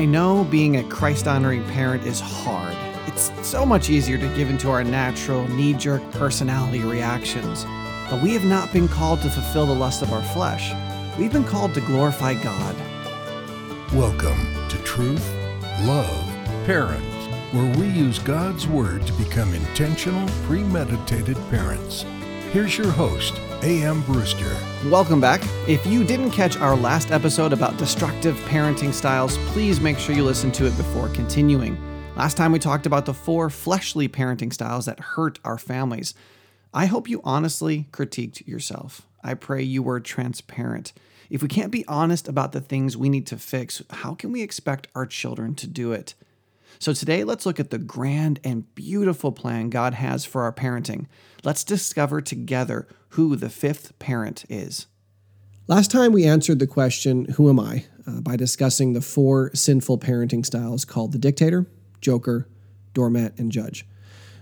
I know being a Christ honoring parent is hard. It's so much easier to give into our natural, knee jerk personality reactions. But we have not been called to fulfill the lust of our flesh. We've been called to glorify God. Welcome to Truth, Love, Parents, where we use God's Word to become intentional, premeditated parents. Here's your host, A.M. Brewster. Welcome back. If you didn't catch our last episode about destructive parenting styles, please make sure you listen to it before continuing. Last time we talked about the four fleshly parenting styles that hurt our families. I hope you honestly critiqued yourself. I pray you were transparent. If we can't be honest about the things we need to fix, how can we expect our children to do it? So today, let's look at the grand and beautiful plan God has for our parenting. Let's discover together who the fifth parent is. Last time we answered the question, Who am I? Uh, by discussing the four sinful parenting styles called the dictator, joker, doormat, and judge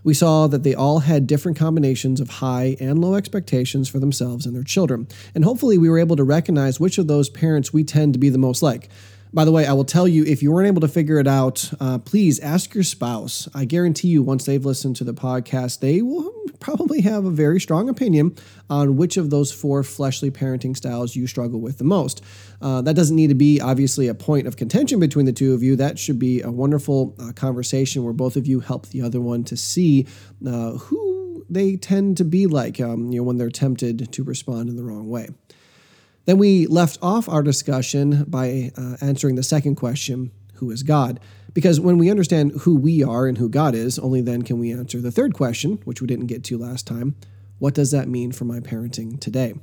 we saw that they all had different combinations of high and low expectations for themselves and their children. And hopefully, we were able to recognize which of those parents we tend to be the most like. By the way, I will tell you if you weren't able to figure it out, uh, please ask your spouse. I guarantee you, once they've listened to the podcast, they will probably have a very strong opinion on which of those four fleshly parenting styles you struggle with the most. Uh, that doesn't need to be obviously a point of contention between the two of you. That should be a wonderful uh, conversation where both of you help the other one to see uh, who they tend to be like um, you know, when they're tempted to respond in the wrong way. Then we left off our discussion by uh, answering the second question who is God? Because when we understand who we are and who God is, only then can we answer the third question, which we didn't get to last time what does that mean for my parenting today?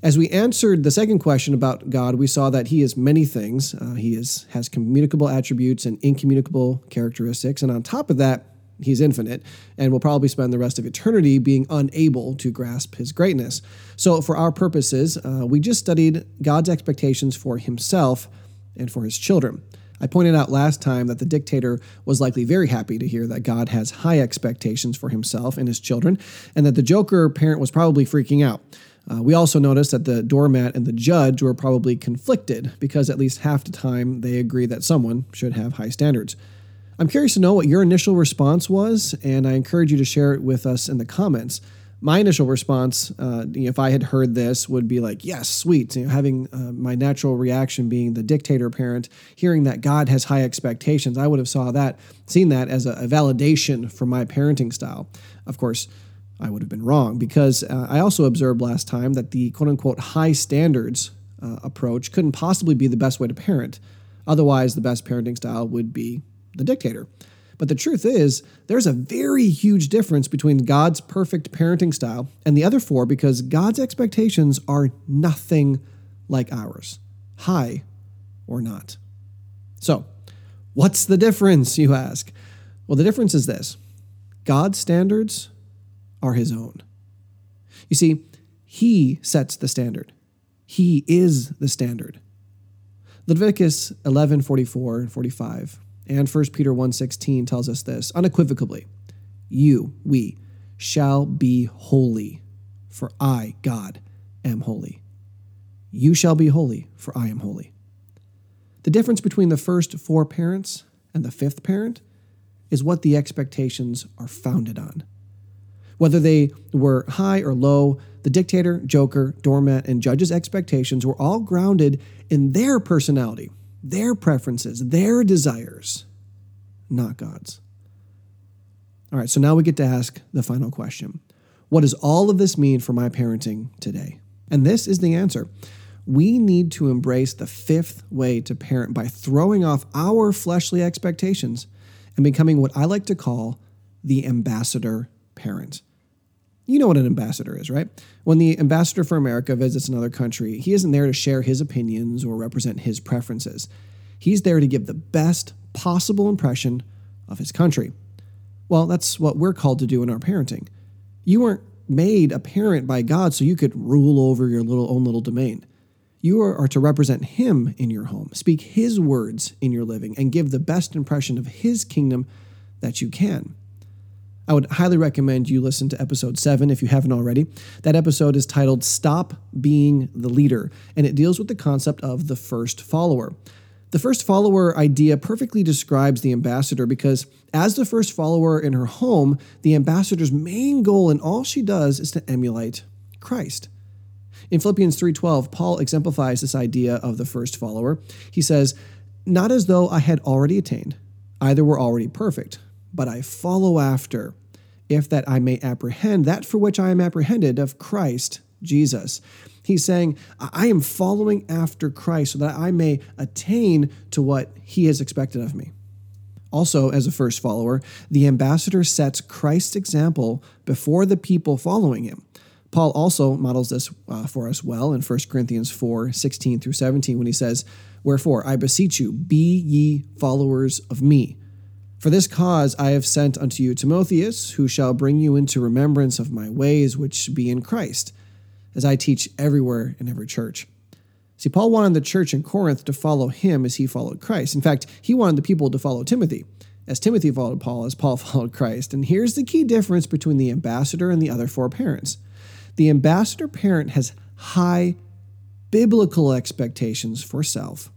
As we answered the second question about God, we saw that He is many things. Uh, he is, has communicable attributes and incommunicable characteristics. And on top of that, He's infinite and will probably spend the rest of eternity being unable to grasp his greatness. So, for our purposes, uh, we just studied God's expectations for himself and for his children. I pointed out last time that the dictator was likely very happy to hear that God has high expectations for himself and his children, and that the Joker parent was probably freaking out. Uh, we also noticed that the doormat and the judge were probably conflicted because at least half the time they agree that someone should have high standards. I'm curious to know what your initial response was, and I encourage you to share it with us in the comments. My initial response, uh, if I had heard this, would be like, "Yes, sweet." You know, having uh, my natural reaction being the dictator parent, hearing that God has high expectations, I would have saw that, seen that as a, a validation for my parenting style. Of course, I would have been wrong because uh, I also observed last time that the quote unquote high standards uh, approach couldn't possibly be the best way to parent. Otherwise, the best parenting style would be the dictator. But the truth is, there's a very huge difference between God's perfect parenting style and the other four because God's expectations are nothing like ours, high or not. So, what's the difference, you ask? Well, the difference is this God's standards are his own. You see, he sets the standard, he is the standard. Leviticus 11 44 and 45 and 1 Peter 1:16 tells us this unequivocally. You, we, shall be holy, for I, God, am holy. You shall be holy, for I am holy. The difference between the first four parents and the fifth parent is what the expectations are founded on. Whether they were high or low, the dictator, joker, doormat, and judge's expectations were all grounded in their personality, their preferences, their desires, not God's. All right, so now we get to ask the final question What does all of this mean for my parenting today? And this is the answer. We need to embrace the fifth way to parent by throwing off our fleshly expectations and becoming what I like to call the ambassador parent. You know what an ambassador is, right? When the ambassador for America visits another country, he isn't there to share his opinions or represent his preferences. He's there to give the best possible impression of his country. Well, that's what we're called to do in our parenting. You weren't made a parent by God so you could rule over your little own little domain. You are, are to represent Him in your home, speak His words in your living, and give the best impression of His kingdom that you can. I would highly recommend you listen to episode seven if you haven't already. That episode is titled Stop Being the Leader, and it deals with the concept of the first follower. The first follower idea perfectly describes the ambassador because, as the first follower in her home, the ambassador's main goal in all she does is to emulate Christ. In Philippians 3:12, Paul exemplifies this idea of the first follower. He says, "Not as though I had already attained, either were already perfect, but I follow after, if that I may apprehend that for which I am apprehended of Christ Jesus." He's saying, I am following after Christ so that I may attain to what he has expected of me. Also, as a first follower, the ambassador sets Christ's example before the people following him. Paul also models this uh, for us well in 1 Corinthians 4 16 through 17 when he says, Wherefore, I beseech you, be ye followers of me. For this cause I have sent unto you Timotheus, who shall bring you into remembrance of my ways which be in Christ as I teach everywhere in every church. See, Paul wanted the church in Corinth to follow him as he followed Christ. In fact, he wanted the people to follow Timothy, as Timothy followed Paul, as Paul followed Christ. And here's the key difference between the ambassador and the other four parents the ambassador parent has high biblical expectations for self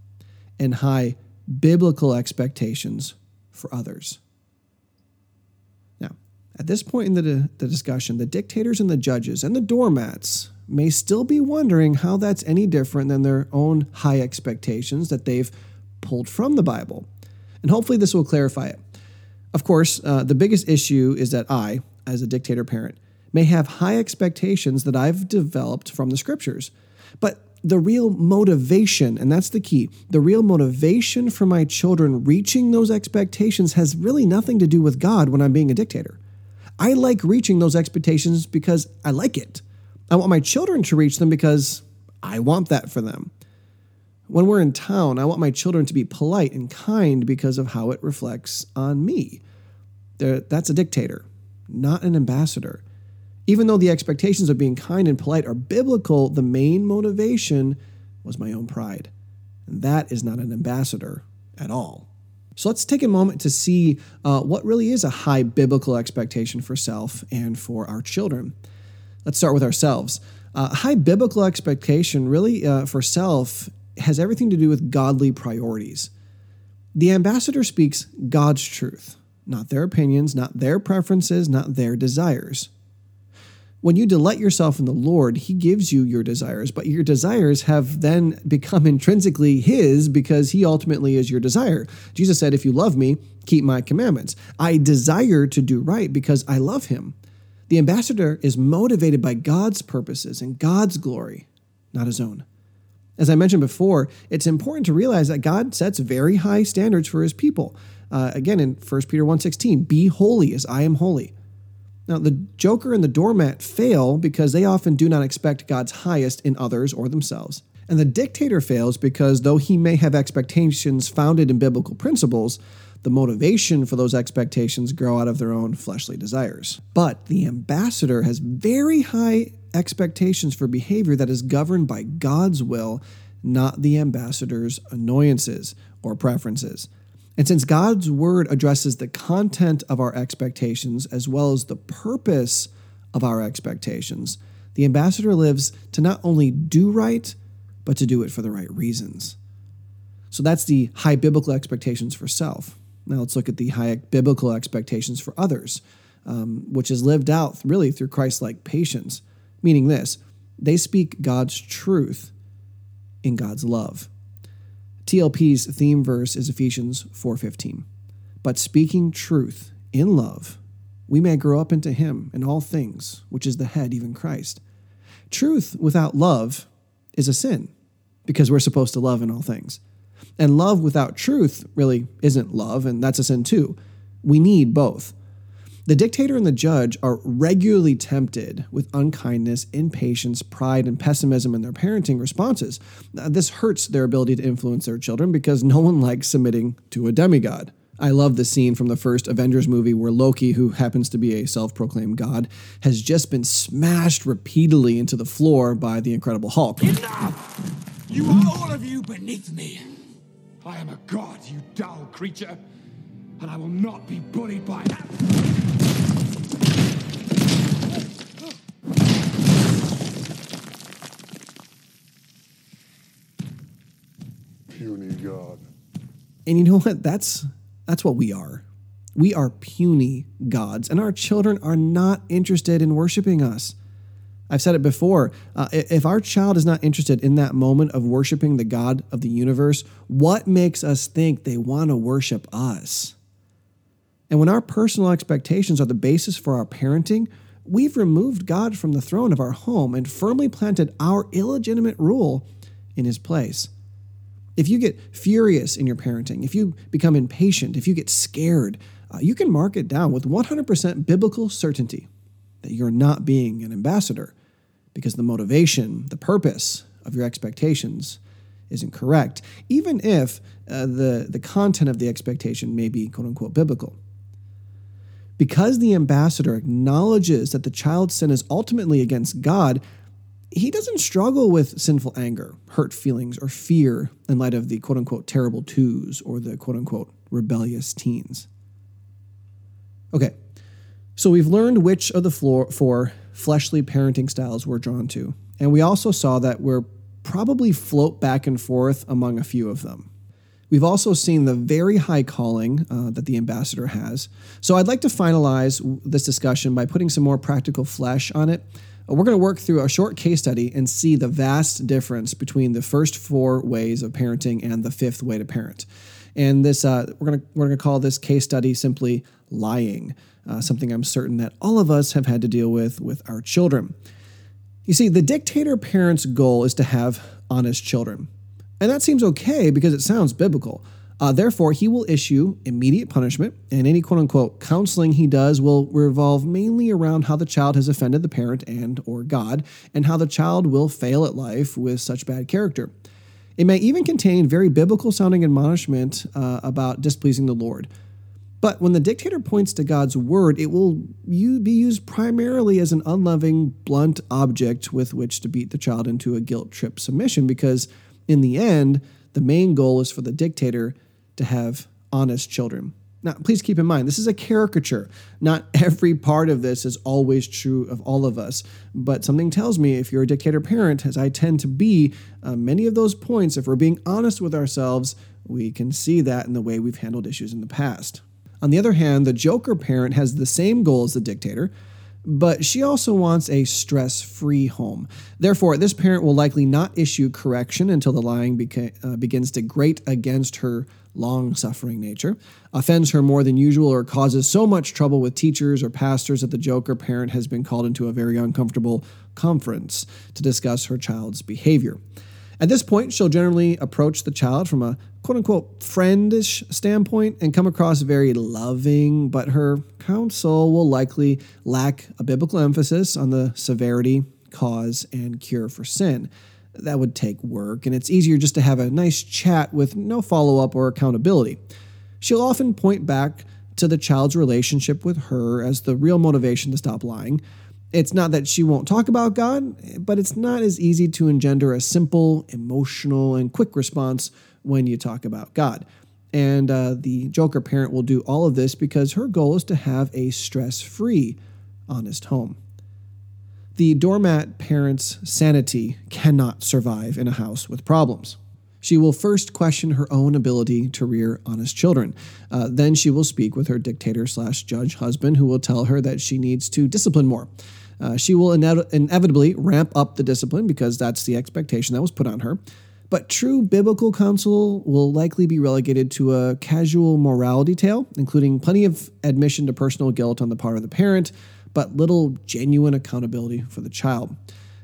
and high biblical expectations for others. Now, at this point in the, the discussion, the dictators and the judges and the doormats may still be wondering how that's any different than their own high expectations that they've pulled from the Bible. And hopefully, this will clarify it. Of course, uh, the biggest issue is that I, as a dictator parent, may have high expectations that I've developed from the scriptures. But the real motivation, and that's the key, the real motivation for my children reaching those expectations has really nothing to do with God when I'm being a dictator. I like reaching those expectations because I like it. I want my children to reach them because I want that for them. When we're in town, I want my children to be polite and kind because of how it reflects on me. They're, that's a dictator, not an ambassador. Even though the expectations of being kind and polite are biblical, the main motivation was my own pride. And that is not an ambassador at all. So let's take a moment to see uh, what really is a high biblical expectation for self and for our children. Let's start with ourselves. Uh, high biblical expectation, really, uh, for self, has everything to do with godly priorities. The ambassador speaks God's truth, not their opinions, not their preferences, not their desires. When you delight yourself in the Lord, He gives you your desires, but your desires have then become intrinsically His because He ultimately is your desire. Jesus said, If you love me, keep my commandments. I desire to do right because I love Him. The ambassador is motivated by God's purposes and God's glory, not his own. As I mentioned before, it's important to realize that God sets very high standards for his people. Uh, again, in 1 Peter 1.16, be holy as I am holy. Now, the joker and the doormat fail because they often do not expect God's highest in others or themselves. And the dictator fails because though he may have expectations founded in biblical principles, the motivation for those expectations grow out of their own fleshly desires. But the ambassador has very high expectations for behavior that is governed by God's will, not the ambassador's annoyances or preferences. And since God's word addresses the content of our expectations as well as the purpose of our expectations, the ambassador lives to not only do right, but to do it for the right reasons. So that's the high biblical expectations for self. Now let's look at the high biblical expectations for others, um, which is lived out really through Christ like patience, meaning this they speak God's truth in God's love. TLP's theme verse is Ephesians 4:15. But speaking truth in love, we may grow up into him in all things, which is the head, even Christ. Truth without love is a sin because we're supposed to love in all things. And love without truth really isn't love, and that's a sin too. We need both. The dictator and the judge are regularly tempted with unkindness, impatience, pride, and pessimism in their parenting responses. This hurts their ability to influence their children because no one likes submitting to a demigod. I love the scene from the first Avengers movie where Loki, who happens to be a self proclaimed god, has just been smashed repeatedly into the floor by the Incredible Hulk. Enough! You are all of you beneath me. I am a god, you dull creature, and I will not be bullied by that. And you know what? That's that's what we are. We are puny gods, and our children are not interested in worshiping us. I've said it before. Uh, if our child is not interested in that moment of worshiping the God of the universe, what makes us think they want to worship us? And when our personal expectations are the basis for our parenting, we've removed God from the throne of our home and firmly planted our illegitimate rule in his place. If you get furious in your parenting, if you become impatient, if you get scared, uh, you can mark it down with 100% biblical certainty that you're not being an ambassador because the motivation, the purpose of your expectations isn't correct, even if uh, the, the content of the expectation may be quote unquote biblical. Because the ambassador acknowledges that the child's sin is ultimately against God, he doesn't struggle with sinful anger, hurt feelings, or fear in light of the quote unquote terrible twos or the quote unquote rebellious teens. Okay, so we've learned which of the four fleshly parenting styles we're drawn to, and we also saw that we're probably float back and forth among a few of them. We've also seen the very high calling uh, that the ambassador has. So I'd like to finalize this discussion by putting some more practical flesh on it we're going to work through a short case study and see the vast difference between the first four ways of parenting and the fifth way to parent. And this, uh, we're going to we're going to call this case study simply lying, uh, something I'm certain that all of us have had to deal with with our children. You see, the dictator parent's goal is to have honest children, and that seems okay because it sounds biblical. Uh, therefore, he will issue immediate punishment, and any quote unquote counseling he does will revolve mainly around how the child has offended the parent and or God, and how the child will fail at life with such bad character. It may even contain very biblical sounding admonishment uh, about displeasing the Lord. But when the dictator points to God's word, it will be used primarily as an unloving, blunt object with which to beat the child into a guilt trip submission, because in the end, the main goal is for the dictator to have honest children. Now, please keep in mind, this is a caricature. Not every part of this is always true of all of us, but something tells me if you're a dictator parent, as I tend to be, uh, many of those points, if we're being honest with ourselves, we can see that in the way we've handled issues in the past. On the other hand, the Joker parent has the same goal as the dictator, but she also wants a stress free home. Therefore, this parent will likely not issue correction until the lying beca- uh, begins to grate against her long suffering nature, offends her more than usual, or causes so much trouble with teachers or pastors that the Joker parent has been called into a very uncomfortable conference to discuss her child's behavior. At this point, she'll generally approach the child from a quote unquote friendish standpoint and come across very loving, but her counsel will likely lack a biblical emphasis on the severity, cause, and cure for sin that would take work, and it's easier just to have a nice chat with no follow up or accountability. She'll often point back to the child's relationship with her as the real motivation to stop lying. It's not that she won't talk about God, but it's not as easy to engender a simple, emotional, and quick response when you talk about God. And uh, the Joker parent will do all of this because her goal is to have a stress free, honest home. The doormat parent's sanity cannot survive in a house with problems. She will first question her own ability to rear honest children. Uh, then she will speak with her dictator slash judge husband, who will tell her that she needs to discipline more. Uh, she will ine- inevitably ramp up the discipline because that's the expectation that was put on her. But true biblical counsel will likely be relegated to a casual morality tale, including plenty of admission to personal guilt on the part of the parent, but little genuine accountability for the child.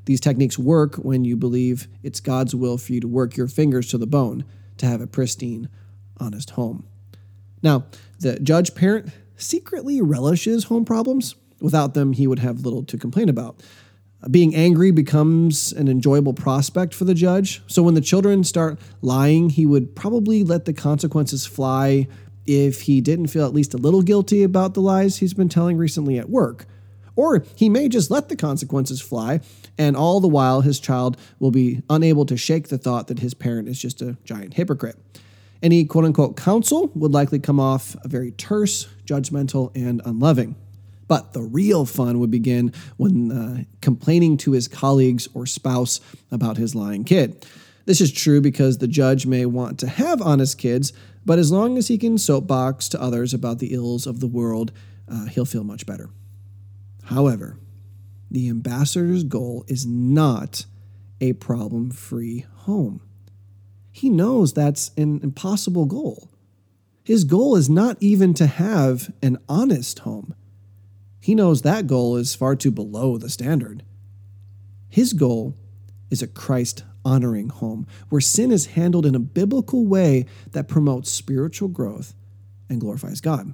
These techniques work when you believe it's God's will for you to work your fingers to the bone to have a pristine, honest home. Now, the judge parent secretly relishes home problems. Without them, he would have little to complain about. Being angry becomes an enjoyable prospect for the judge. So when the children start lying, he would probably let the consequences fly if he didn't feel at least a little guilty about the lies he's been telling recently at work. Or he may just let the consequences fly, and all the while his child will be unable to shake the thought that his parent is just a giant hypocrite. Any quote unquote counsel would likely come off very terse, judgmental, and unloving. But the real fun would begin when uh, complaining to his colleagues or spouse about his lying kid. This is true because the judge may want to have honest kids, but as long as he can soapbox to others about the ills of the world, uh, he'll feel much better. However, the ambassador's goal is not a problem free home. He knows that's an impossible goal. His goal is not even to have an honest home. He knows that goal is far too below the standard. His goal is a Christ honoring home where sin is handled in a biblical way that promotes spiritual growth and glorifies God.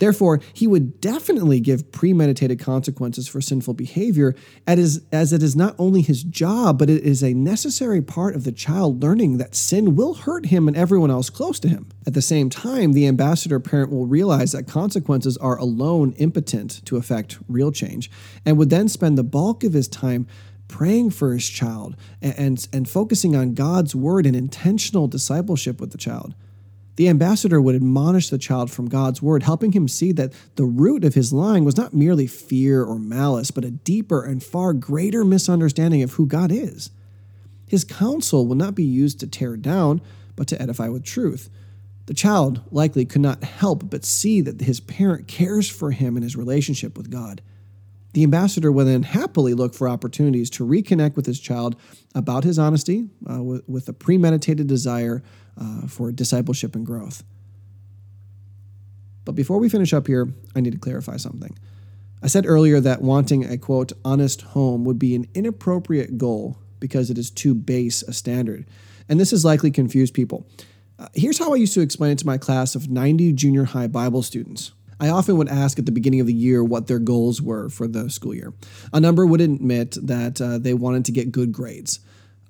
Therefore, he would definitely give premeditated consequences for sinful behavior, as, it is not only his job, but it is a necessary part of the child learning that sin will hurt him and everyone else close to him. At the same time, the ambassador parent will realize that consequences are alone impotent to effect real change, and would then spend the bulk of his time praying for his child and, and, and focusing on God's word and intentional discipleship with the child. The ambassador would admonish the child from God's word, helping him see that the root of his lying was not merely fear or malice, but a deeper and far greater misunderstanding of who God is. His counsel will not be used to tear down, but to edify with truth. The child likely could not help but see that his parent cares for him in his relationship with God. The ambassador will then happily look for opportunities to reconnect with his child about his honesty uh, with, with, a premeditated desire uh, for discipleship and growth. But before we finish up here, I need to clarify something. I said earlier that wanting a quote, honest home would be an inappropriate goal because it is too base a standard. And this has likely confused people. Uh, here's how I used to explain it to my class of 90 junior high Bible students. I often would ask at the beginning of the year what their goals were for the school year. A number would admit that uh, they wanted to get good grades.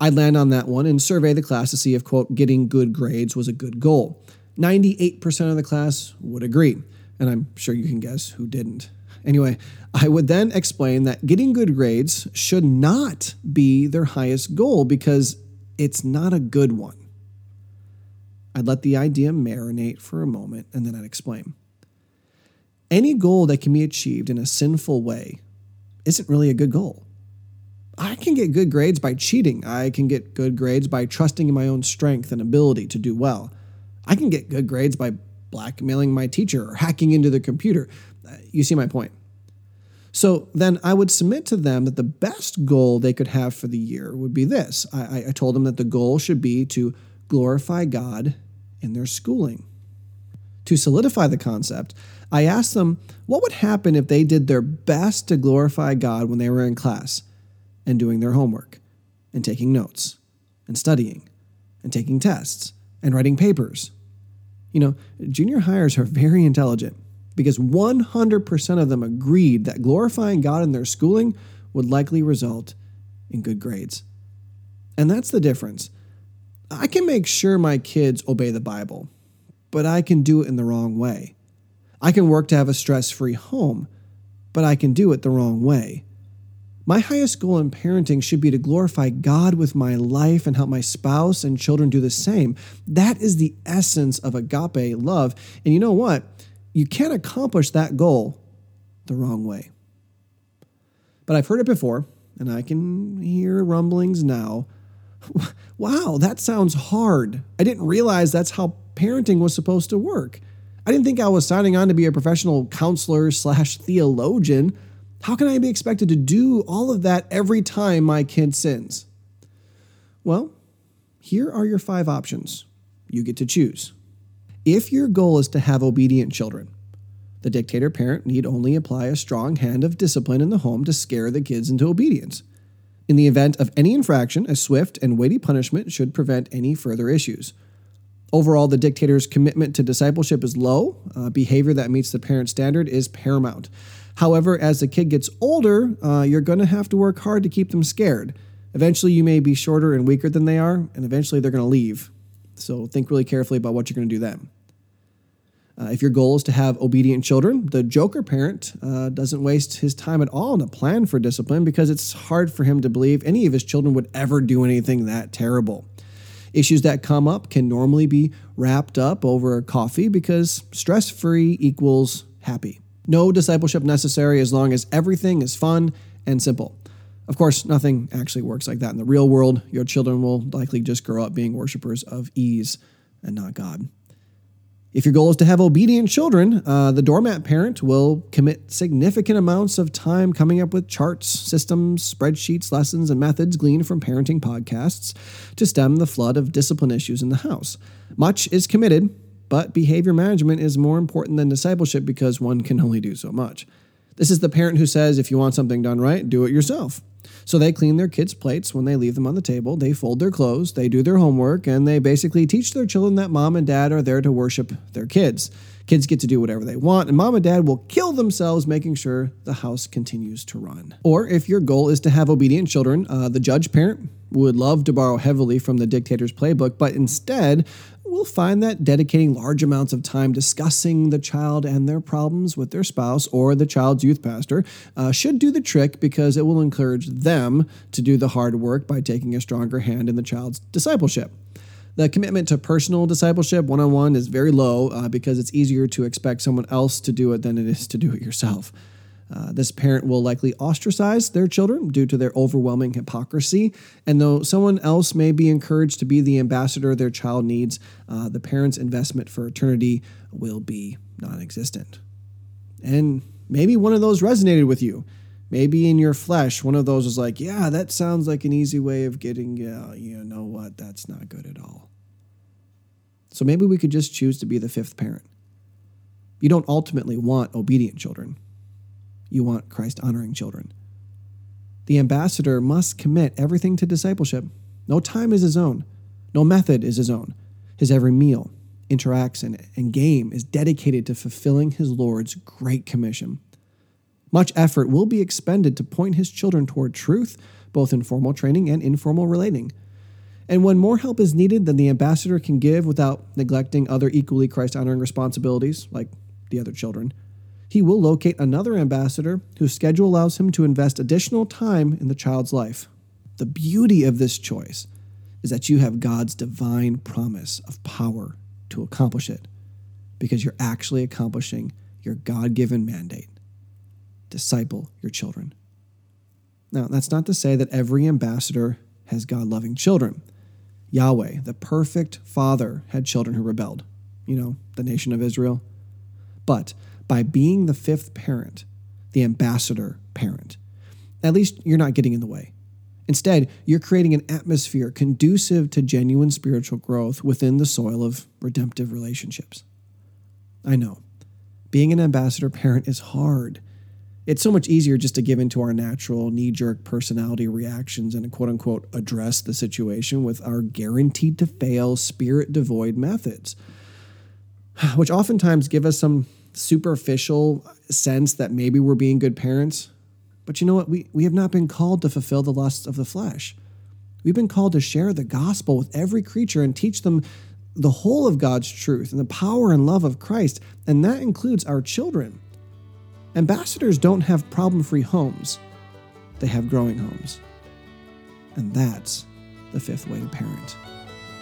I'd land on that one and survey the class to see if, quote, getting good grades was a good goal. 98% of the class would agree, and I'm sure you can guess who didn't. Anyway, I would then explain that getting good grades should not be their highest goal because it's not a good one. I'd let the idea marinate for a moment and then I'd explain. Any goal that can be achieved in a sinful way isn't really a good goal. I can get good grades by cheating. I can get good grades by trusting in my own strength and ability to do well. I can get good grades by blackmailing my teacher or hacking into the computer. Uh, you see my point. So then I would submit to them that the best goal they could have for the year would be this. I, I told them that the goal should be to glorify God in their schooling. To solidify the concept, I asked them what would happen if they did their best to glorify God when they were in class and doing their homework and taking notes and studying and taking tests and writing papers. You know, junior hires are very intelligent because 100% of them agreed that glorifying God in their schooling would likely result in good grades. And that's the difference. I can make sure my kids obey the Bible, but I can do it in the wrong way. I can work to have a stress free home, but I can do it the wrong way. My highest goal in parenting should be to glorify God with my life and help my spouse and children do the same. That is the essence of agape love. And you know what? You can't accomplish that goal the wrong way. But I've heard it before, and I can hear rumblings now. Wow, that sounds hard. I didn't realize that's how parenting was supposed to work. I didn't think I was signing on to be a professional counselor slash theologian. How can I be expected to do all of that every time my kid sins? Well, here are your five options. You get to choose. If your goal is to have obedient children, the dictator parent need only apply a strong hand of discipline in the home to scare the kids into obedience. In the event of any infraction, a swift and weighty punishment should prevent any further issues. Overall, the dictator's commitment to discipleship is low. Uh, behavior that meets the parent standard is paramount. However, as the kid gets older, uh, you're going to have to work hard to keep them scared. Eventually, you may be shorter and weaker than they are, and eventually they're going to leave. So think really carefully about what you're going to do then. Uh, if your goal is to have obedient children, the joker parent uh, doesn't waste his time at all on a plan for discipline because it's hard for him to believe any of his children would ever do anything that terrible. Issues that come up can normally be wrapped up over coffee because stress free equals happy. No discipleship necessary as long as everything is fun and simple. Of course, nothing actually works like that in the real world. Your children will likely just grow up being worshippers of ease and not God. If your goal is to have obedient children, uh, the doormat parent will commit significant amounts of time coming up with charts, systems, spreadsheets, lessons, and methods gleaned from parenting podcasts to stem the flood of discipline issues in the house. Much is committed, but behavior management is more important than discipleship because one can only do so much. This is the parent who says, if you want something done right, do it yourself. So they clean their kids' plates when they leave them on the table, they fold their clothes, they do their homework, and they basically teach their children that mom and dad are there to worship their kids. Kids get to do whatever they want, and mom and dad will kill themselves making sure the house continues to run. Or if your goal is to have obedient children, uh, the judge parent would love to borrow heavily from the dictator's playbook, but instead we'll find that dedicating large amounts of time discussing the child and their problems with their spouse or the child's youth pastor uh, should do the trick because it will encourage them to do the hard work by taking a stronger hand in the child's discipleship. The commitment to personal discipleship one on one is very low uh, because it's easier to expect someone else to do it than it is to do it yourself. Uh, this parent will likely ostracize their children due to their overwhelming hypocrisy. And though someone else may be encouraged to be the ambassador their child needs, uh, the parent's investment for eternity will be non existent. And maybe one of those resonated with you. Maybe in your flesh, one of those was like, yeah, that sounds like an easy way of getting, yeah, you know what, that's not good at all. So maybe we could just choose to be the fifth parent. You don't ultimately want obedient children you want Christ honoring children. The ambassador must commit everything to discipleship. No time is his own, no method is his own. His every meal, interaction, and game is dedicated to fulfilling his Lord's great commission. Much effort will be expended to point his children toward truth, both in formal training and informal relating. And when more help is needed than the ambassador can give without neglecting other equally Christ honoring responsibilities, like the other children, he will locate another ambassador whose schedule allows him to invest additional time in the child's life. The beauty of this choice is that you have God's divine promise of power to accomplish it because you're actually accomplishing your God given mandate disciple your children. Now, that's not to say that every ambassador has God loving children. Yahweh, the perfect father, had children who rebelled. You know, the nation of Israel. But by being the fifth parent, the ambassador parent. At least you're not getting in the way. Instead, you're creating an atmosphere conducive to genuine spiritual growth within the soil of redemptive relationships. I know, being an ambassador parent is hard. It's so much easier just to give into our natural knee jerk personality reactions and quote unquote address the situation with our guaranteed to fail, spirit devoid methods, which oftentimes give us some superficial sense that maybe we're being good parents. But you know what? We, we have not been called to fulfill the lusts of the flesh. We've been called to share the gospel with every creature and teach them the whole of God's truth and the power and love of Christ, and that includes our children. Ambassadors don't have problem free homes, they have growing homes. And that's the fifth way to parent.